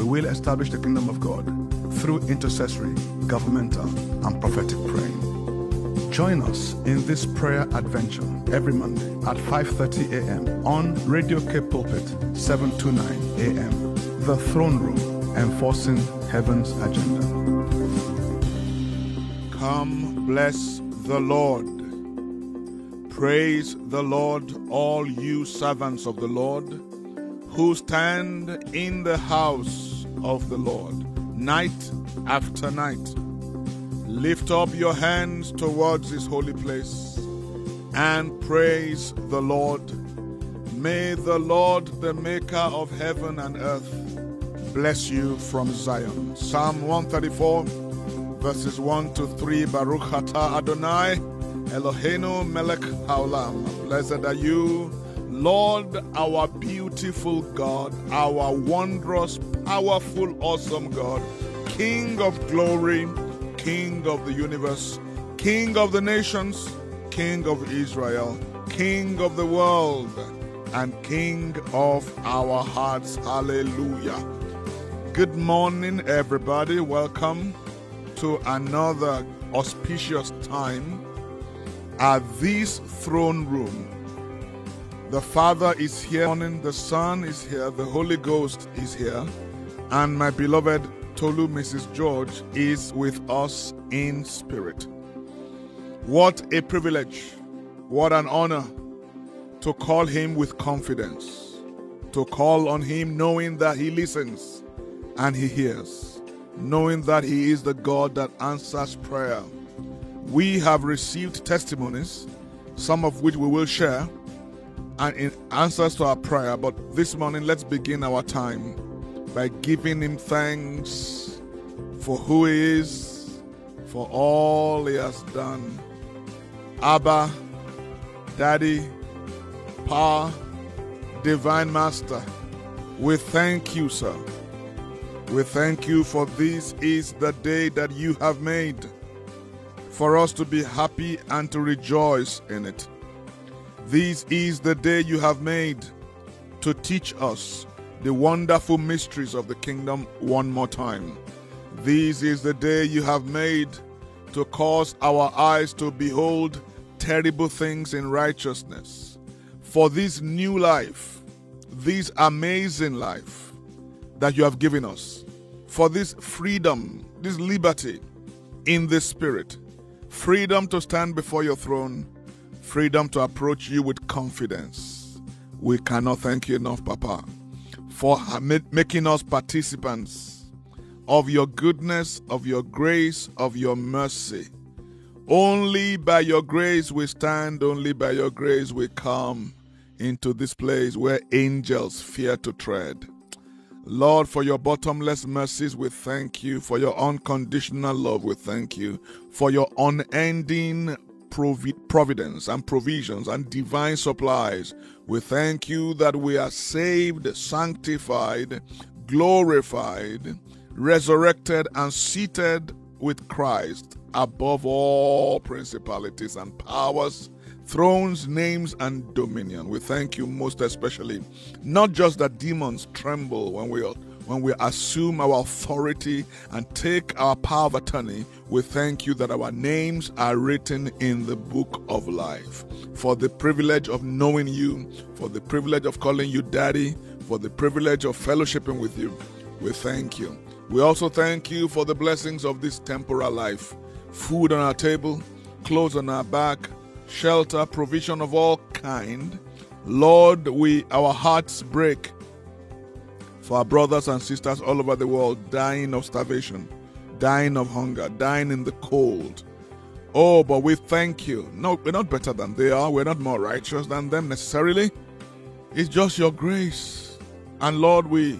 We will establish the kingdom of God through intercessory, governmental, and prophetic praying. Join us in this prayer adventure every Monday at 5:30 a.m. on Radio Cape Pulpit 729 a.m. The Throne Room, enforcing heaven's agenda. Come, bless the Lord. Praise the Lord, all you servants of the Lord, who stand in the house of the Lord, night after night. Lift up your hands towards his holy place and praise the Lord. May the Lord, the maker of heaven and earth, bless you from Zion. Psalm 134, verses 1 to 3 Baruch Atah Adonai, Eloheinu Melech Haolam. Blessed are you, Lord, our beautiful God, our wondrous, powerful, awesome God, King of glory, King of the universe, King of the nations, King of Israel, King of the world, and King of our hearts. Hallelujah. Good morning, everybody. Welcome to another auspicious time at this throne room. The Father is here, morning, the Son is here, the Holy Ghost is here, and my beloved Tolu, Mrs. George, is with us in spirit. What a privilege, what an honor to call him with confidence, to call on him knowing that he listens and he hears, knowing that he is the God that answers prayer. We have received testimonies, some of which we will share, and in answers to our prayer. But this morning, let's begin our time by giving him thanks for who he is, for all he has done. Abba, Daddy, Pa, Divine Master, we thank you, sir. We thank you for this is the day that you have made for us to be happy and to rejoice in it. This is the day you have made to teach us the wonderful mysteries of the kingdom one more time. This is the day you have made to cause our eyes to behold terrible things in righteousness. For this new life, this amazing life that you have given us, for this freedom, this liberty in the spirit, freedom to stand before your throne, freedom to approach you with confidence. We cannot thank you enough, Papa, for making us participants of your goodness, of your grace, of your mercy. Only by your grace we stand, only by your grace we come into this place where angels fear to tread. Lord, for your bottomless mercies, we thank you. For your unconditional love, we thank you. For your unending providence and provisions and divine supplies, we thank you that we are saved, sanctified, glorified, resurrected, and seated with Christ above all principalities and powers thrones, names, and dominion. We thank you most especially, not just that demons tremble when we when we assume our authority and take our power of attorney, we thank you that our names are written in the book of life. For the privilege of knowing you, for the privilege of calling you daddy, for the privilege of fellowshipping with you, we thank you. We also thank you for the blessings of this temporal life food on our table, clothes on our back, shelter, provision of all kind. Lord, we our hearts break for our brothers and sisters all over the world dying of starvation, dying of hunger, dying in the cold. Oh, but we thank you. No, we're not better than they are. We're not more righteous than them necessarily. It's just your grace. And Lord, we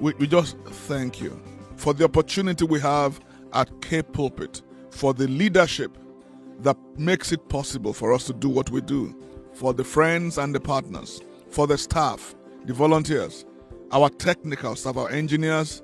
we, we just thank you for the opportunity we have at Cape Pulpit, for the leadership that makes it possible for us to do what we do, for the friends and the partners, for the staff, the volunteers, our technical staff, our engineers,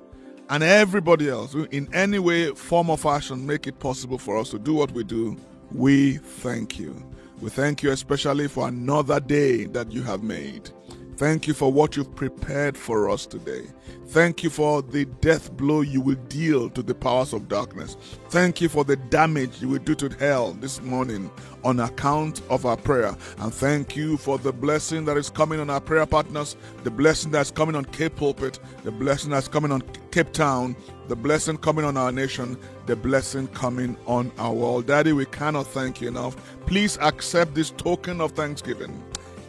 and everybody else who, in any way, form or fashion, make it possible for us to do what we do. We thank you. We thank you especially for another day that you have made. Thank you for what you've prepared for us today. Thank you for the death blow you will deal to the powers of darkness. Thank you for the damage you will do to hell this morning on account of our prayer. And thank you for the blessing that is coming on our prayer partners, the blessing that's coming on Cape Pulpit, the blessing that's coming on Cape Town, the blessing coming on our nation, the blessing coming on our world. Daddy, we cannot thank you enough. Please accept this token of thanksgiving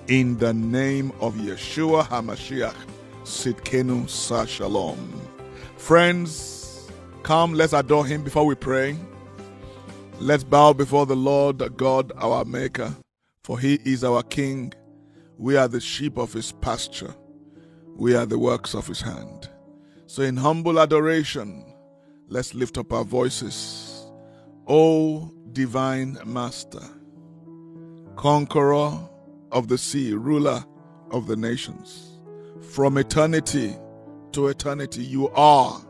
in the name of Yeshua HaMashiach, Tsidkenu Shalom. Friends, come, let's adore him before we pray. Let's bow before the Lord God, our Maker, for he is our King. We are the sheep of his pasture. We are the works of his hand. So, in humble adoration, let's lift up our voices. O divine Master, Conqueror, of the sea, ruler of the nations. From eternity to eternity, you are.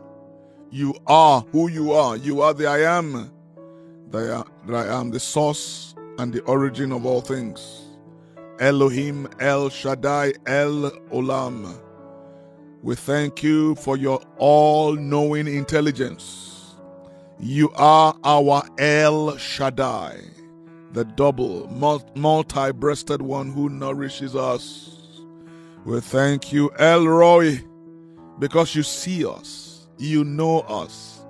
You are who you are. You are the I am. The I am the source and the origin of all things. Elohim, El Shaddai, El Olam. We thank you for your all knowing intelligence. You are our El Shaddai the double, multi breasted one who nourishes us. We thank you, El Roi, because you see us, you know us.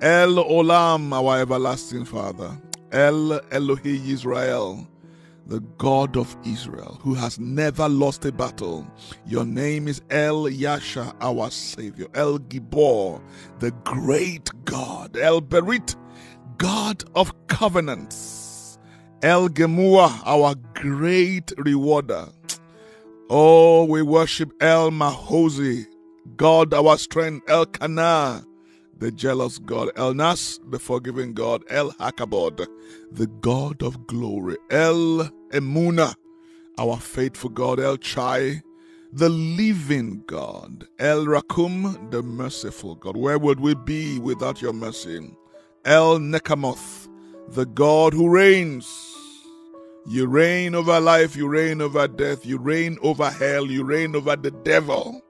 El Olam, our everlasting Father. El Elohi Israel, the God of Israel, who has never lost a battle. Your name is El Yasha, our Savior. El Gibor, the great God. El Berit, God of covenants. El Gemua, our great rewarder. Oh, we worship El Mahozi, God our strength, El Kana, the jealous God, El Nas, the forgiving God, El Hakabod, the God of glory, El Emuna, our faithful God, El Chai, the living God, El Rakum, the merciful God. Where would we be without your mercy? El Nekamoth, the God who reigns. You reign over life, you reign over death, you reign over hell, you reign over the devil.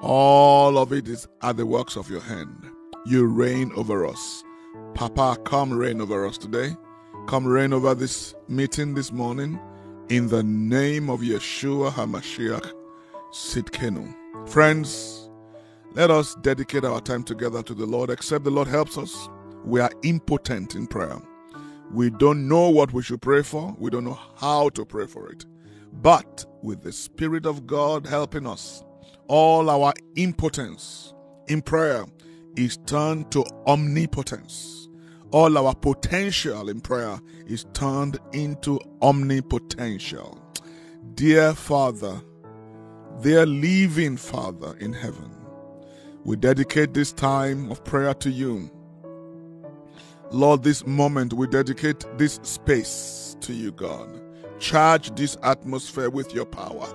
All of it is at the works of your hand. You reign over us. Papa, come reign over us today. Come reign over this meeting this morning. In the name of Yeshua HaMashiach, Tsidkenu. Friends, let us dedicate our time together to the Lord. Except the Lord helps us, we are impotent in prayer. We don't know what we should pray for, we don't know how to pray for it. But with the Spirit of God helping us, all our impotence in prayer is turned to omnipotence. All our potential in prayer is turned into omnipotential. Dear Father, dear living Father in heaven, we dedicate this time of prayer to you. Lord, this moment we dedicate this space to you, God. Charge this atmosphere with your power.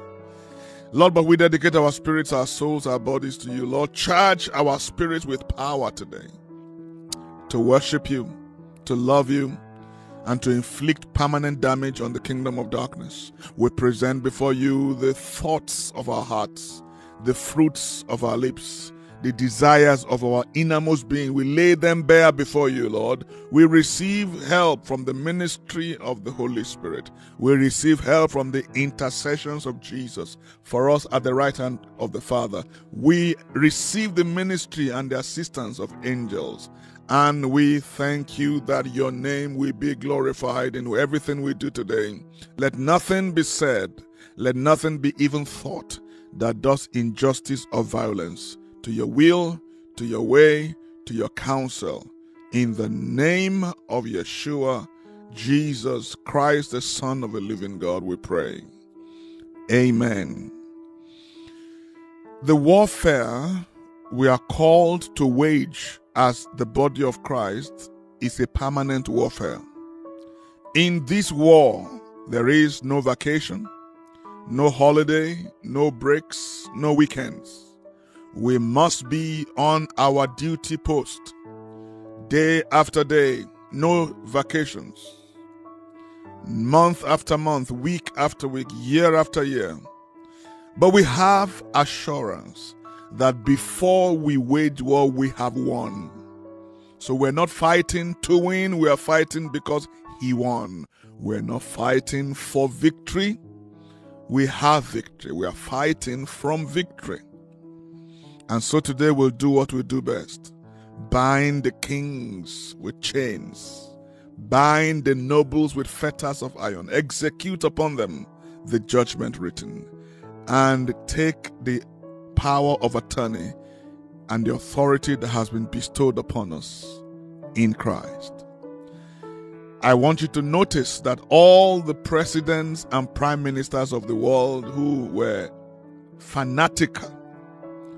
Lord, but we dedicate our spirits, our souls, our bodies to you. Lord, charge our spirits with power today to worship you, to love you, and to inflict permanent damage on the kingdom of darkness. We present before you the thoughts of our hearts, the fruits of our lips the desires of our innermost being. We lay them bare before you, Lord. We receive help from the ministry of the Holy Spirit. We receive help from the intercessions of Jesus for us at the right hand of the Father. We receive the ministry and the assistance of angels. And we thank you that your name will be glorified in everything we do today. Let nothing be said, let nothing be even thought that does injustice or violence to your will, to your way, to your counsel. In the name of Yeshua, Jesus Christ, the Son of the living God, we pray. Amen. The warfare we are called to wage as the body of Christ is a permanent warfare. In this war, there is no vacation, no holiday, no breaks, no weekends. We must be on our duty post day after day, no vacations, month after month, week after week, year after year. But we have assurance that before we wage war, we have won. So we're not fighting to win, we are fighting because He won. We're not fighting for victory, we have victory. We are fighting from victory. And so today we'll do what we do best. Bind the kings with chains, bind the nobles with fetters of iron, execute upon them the judgment written, and take the power of attorney and the authority that has been bestowed upon us in Christ. I want you to notice that all the presidents and prime ministers of the world who were fanatical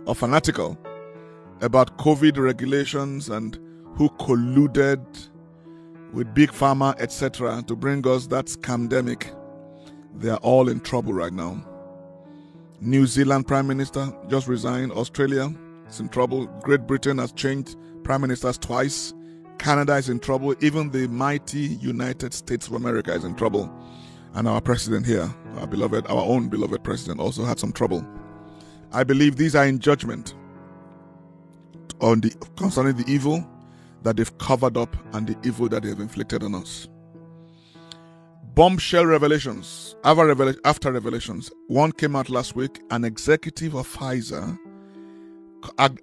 or fanatical about COVID regulations and who colluded with big pharma, etc., to bring us that scamdemic, they are all in trouble right now. New Zealand Prime Minister just resigned. Australia is in trouble. Great Britain has changed prime ministers twice. Canada is in trouble. Even the mighty United States of America is in trouble. And our president here, our beloved, our own beloved president, also had some trouble. I believe these are in judgment on the concerning the evil that they've covered up and the evil that they've inflicted on us. Bombshell revelations. After revelations, one came out last week. An executive of Pfizer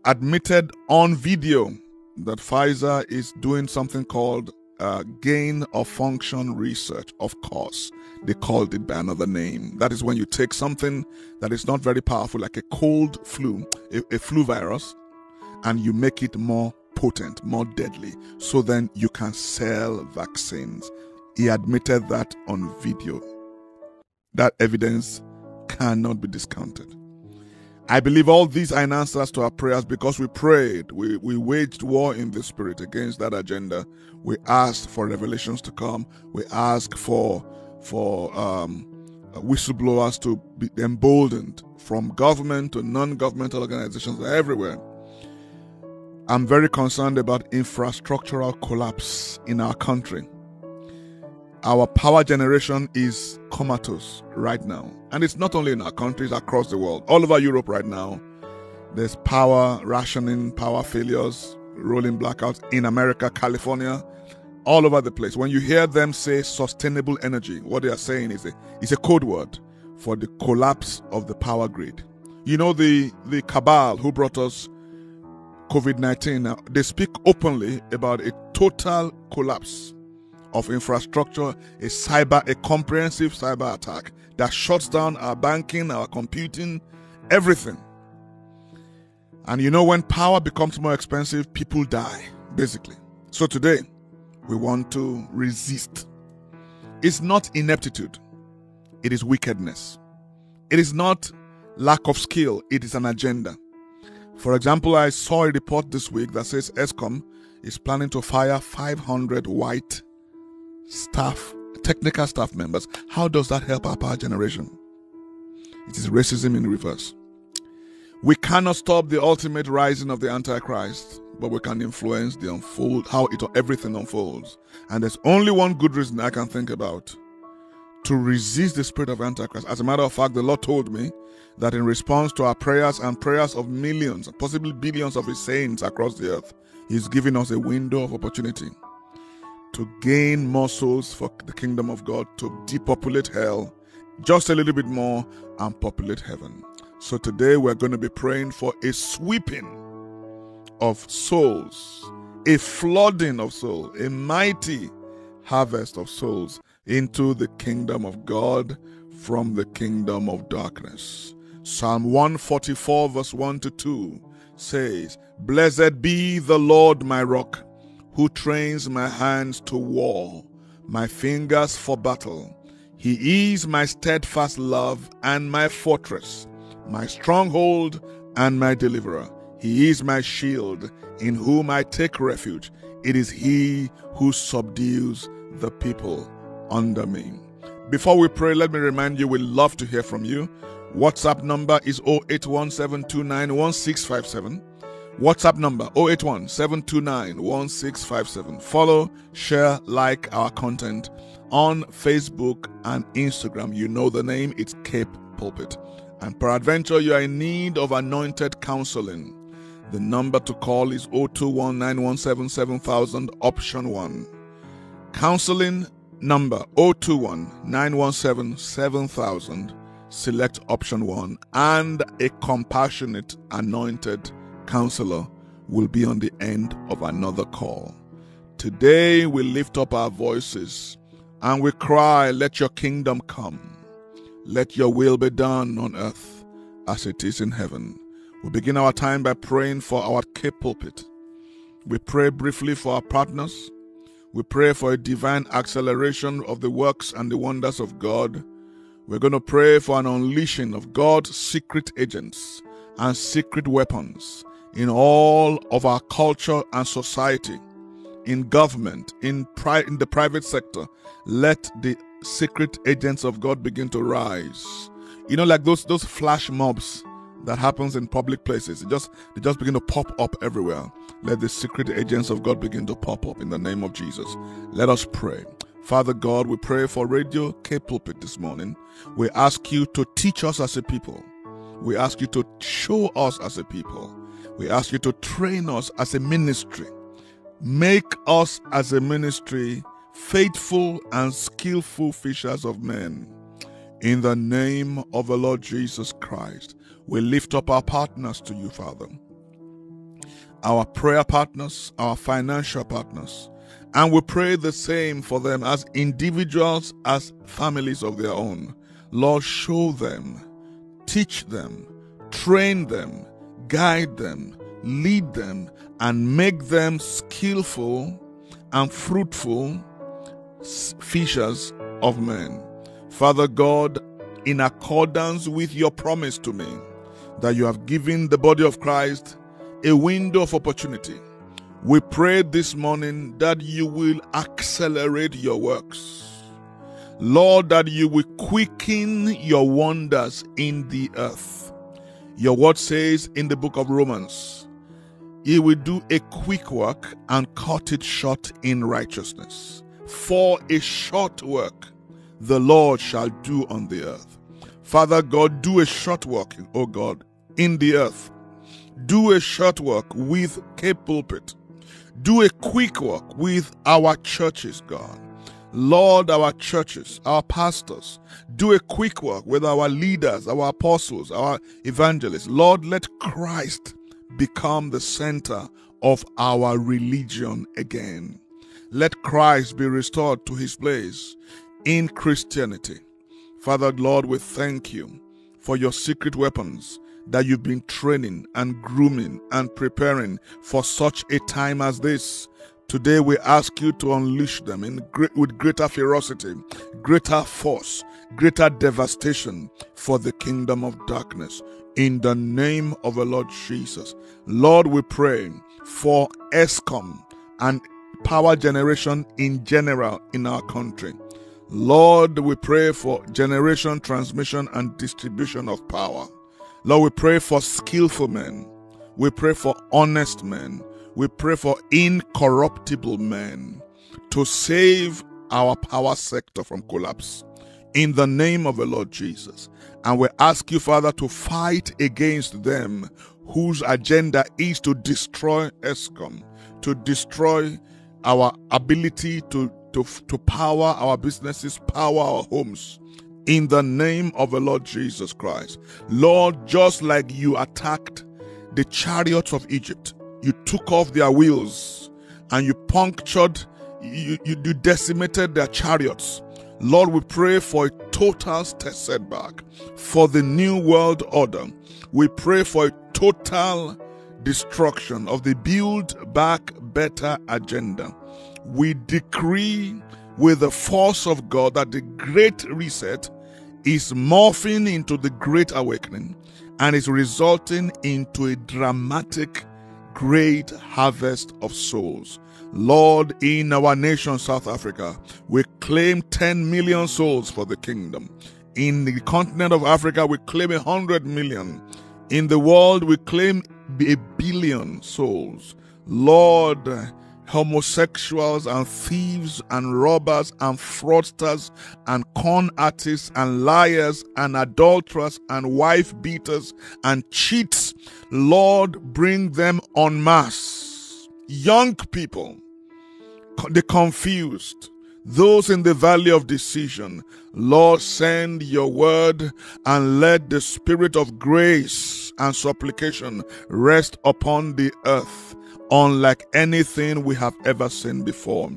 admitted on video that Pfizer is doing something called uh, gain of function research. Of course, they called it by another name. That is when you take something that is not very powerful, like a cold flu, a, a flu virus, and you make it more potent, more deadly, so then you can sell vaccines. He admitted that on video. That evidence cannot be discounted. I believe all these are answers to our prayers because we prayed. We, we waged war in the spirit against that agenda. We asked for revelations to come. We asked for for um, whistleblowers to be emboldened from government to non-governmental organizations everywhere I'm very concerned about infrastructural collapse in our country. Our power generation is comatose right now. And it's not only in our countries, across the world. All over Europe right now, there's power rationing, power failures, rolling blackouts in America, California, all over the place. When you hear them say sustainable energy, what they are saying is a, is a code word for the collapse of the power grid. You know, the, the cabal who brought us COVID 19, they speak openly about a total collapse of infrastructure, a cyber, a comprehensive cyber attack that shuts down our banking, our computing, everything. And you know, when power becomes more expensive, people die, basically. So today, we want to resist. It's not ineptitude, it is wickedness. It is not lack of skill, it is an agenda. For example, I saw a report this week that says Eskom is planning to fire 500 white staff, technical staff members. How does that help our power generation? It is racism in reverse. We cannot stop the ultimate rising of the Antichrist, but we can influence the unfold, how it everything unfolds. And there's only one good reason I can think about to resist the spirit of Antichrist. As a matter of fact, the Lord told me that in response to our prayers and prayers of millions, possibly billions of His saints across the earth, He's giving us a window of opportunity to gain more souls for the kingdom of God, to depopulate hell just a little bit more and populate heaven. So today we're going to be praying for a sweeping of souls, a flooding of souls, a mighty harvest of souls into the kingdom of God from the kingdom of darkness. Psalm 144, verse 1 to 2 says, Blessed be the Lord my rock, who trains my hands to war, my fingers for battle. He is my steadfast love and my fortress, my stronghold and my deliverer. He is my shield, in whom I take refuge. It is He who subdues the people under me. Before we pray, let me remind you we love to hear from you. WhatsApp number is 081 WhatsApp number 081 Follow, share, like our content on Facebook and Instagram. You know the name, it's Cape Pulpit. And peradventure, you are in need of anointed counseling. The number to call is 021 option 1. Counseling number 021 7000 select option 1 and a compassionate anointed counselor will be on the end of another call. Today we lift up our voices and we cry, Let your kingdom come. Let your will be done on earth as it is in heaven. We begin our time by praying for our Cape pulpit. We pray briefly for our partners. We pray for a divine acceleration of the works and the wonders of God. We're going to pray for an unleashing of God's secret agents and secret weapons in all of our culture and society, in government, in, pri- in the private sector. Let the secret agents of God begin to rise. You know, like those those flash mobs that happens in public places. They just they just begin to pop up everywhere. Let the secret agents of God begin to pop up in the name of Jesus. Let us pray. Father God, we pray for Radio Cape Pulpit this morning. We ask you to teach us as a people. We ask you to show us as a people. We ask you to train us as a ministry. Make us as a ministry faithful and skillful fishers of men. In the name of the Lord Jesus Christ, we lift up our partners to you, Father. Our prayer partners, our financial partners, and we pray the same for them as individuals, as families of their own. Lord, show them, teach them, train them, guide them, lead them, and make them skillful and fruitful fishers of men. Father God, in accordance with your promise to me, that you have given the body of Christ a window of opportunity, we pray this morning that you will accelerate your works. Lord, that you will quicken your wonders in the earth. Your word says in the book of Romans, He will do a quick work and cut it short in righteousness. For a short work the Lord shall do on the earth. Father God, do a short work, O God, in the earth. Do a short work with Cape Pulpit. Do a quick work with our churches, God. Lord, our churches, our pastors, do a quick work with our leaders, our apostles, our evangelists. Lord, let Christ become the center of our religion again. Let Christ be restored to his place in Christianity. Father, Lord, we thank you for your secret weapons that you've been training and grooming and preparing for such a time as this. Today we ask you to unleash them in with greater ferocity, greater force, greater devastation for the kingdom of darkness. In the name of the Lord Jesus. Lord, we pray for Eskom and power generation in general in our country. Lord, we pray for generation, transmission, and distribution of power. Lord, we pray for skillful men. We pray for honest men. We pray for incorruptible men to save our power sector from collapse. In the name of the Lord Jesus. And we ask you, Father, to fight against them whose agenda is to destroy Eskom, to destroy our ability to, to, to power our businesses, power our homes. In the name of the Lord Jesus Christ. Lord, just like you attacked the chariots of Egypt, you took off their wheels and you punctured, you, you, you decimated their chariots. Lord, we pray for a total setback for the new world order. We pray for a total destruction of the build back better agenda. We decree with the force of God that the great reset is morphing into the great awakening and is resulting into a dramatic, great harvest of souls. Lord, in our nation, South Africa, we claim 10 million souls for the kingdom. In the continent of Africa, we claim 100 million. In the world, we claim a billion souls. Lord, homosexuals and thieves and robbers and fraudsters and con artists and liars and adulterers and wife beaters and cheats, Lord, bring them en masse. Young people, the confused, those in the valley of decision, Lord, send your word and let the spirit of grace and supplication rest upon the earth, unlike anything we have ever seen before.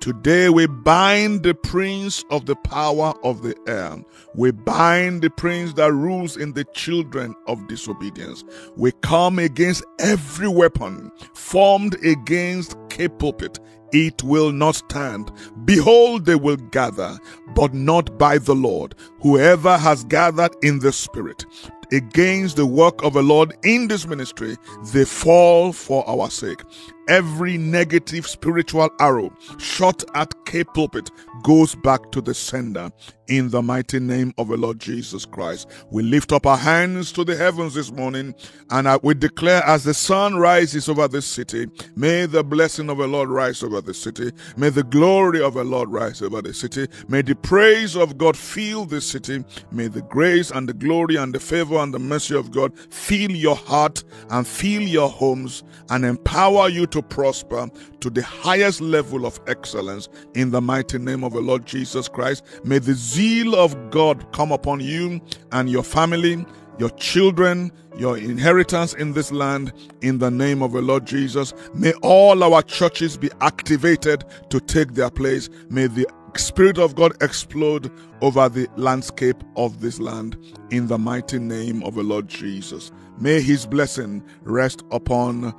Today we bind the prince of the power of the air. We bind the prince that rules in the children of disobedience. We come against every weapon formed against Cape Pulpit it will not stand. Behold, they will gather, but not by the Lord. Whoever has gathered in the Spirit against the work of the Lord in this ministry, they fall for our sake. Every negative spiritual arrow shot at Cape Pulpit goes back to the sender in the mighty name of the Lord Jesus Christ. We lift up our hands to the heavens this morning and we declare as the sun rises over this city, may the blessing of the Lord rise over the city. May the glory of the Lord rise over the city. May the praise of God fill the city. May the grace and the glory and the favor and the mercy of God fill your heart and fill your homes and empower you to prosper to the highest level of excellence in the mighty name of the Lord Jesus Christ. May the zeal of God come upon you and your family, your children, your inheritance in this land in the name of the Lord Jesus. May all our churches be activated to take their place. May the Spirit of God explode over the landscape of this land in the mighty name of the Lord Jesus. May His blessing rest upon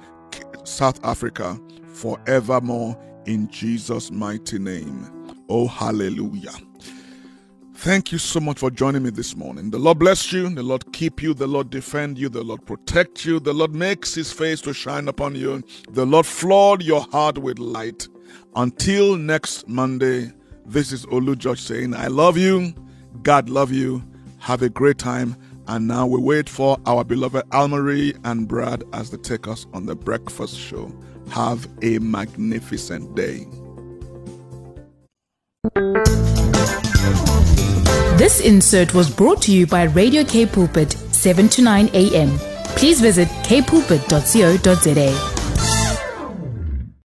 South Africa forevermore in Jesus' mighty name. Oh, hallelujah. Thank you so much for joining me this morning. The Lord bless you. The Lord keep you. The Lord defend you. The Lord protect you. The Lord makes his face to shine upon you. The Lord flood your heart with light. Until next Monday, this is Olu George saying, I love you. God love you. Have a great time. And now we wait for our beloved Almarie and Brad as they take us on the breakfast show. Have a magnificent day. This insert was brought to you by Radio Cape Pulpit, 7 to 9 a.m. Please visit capepulpit.co.za.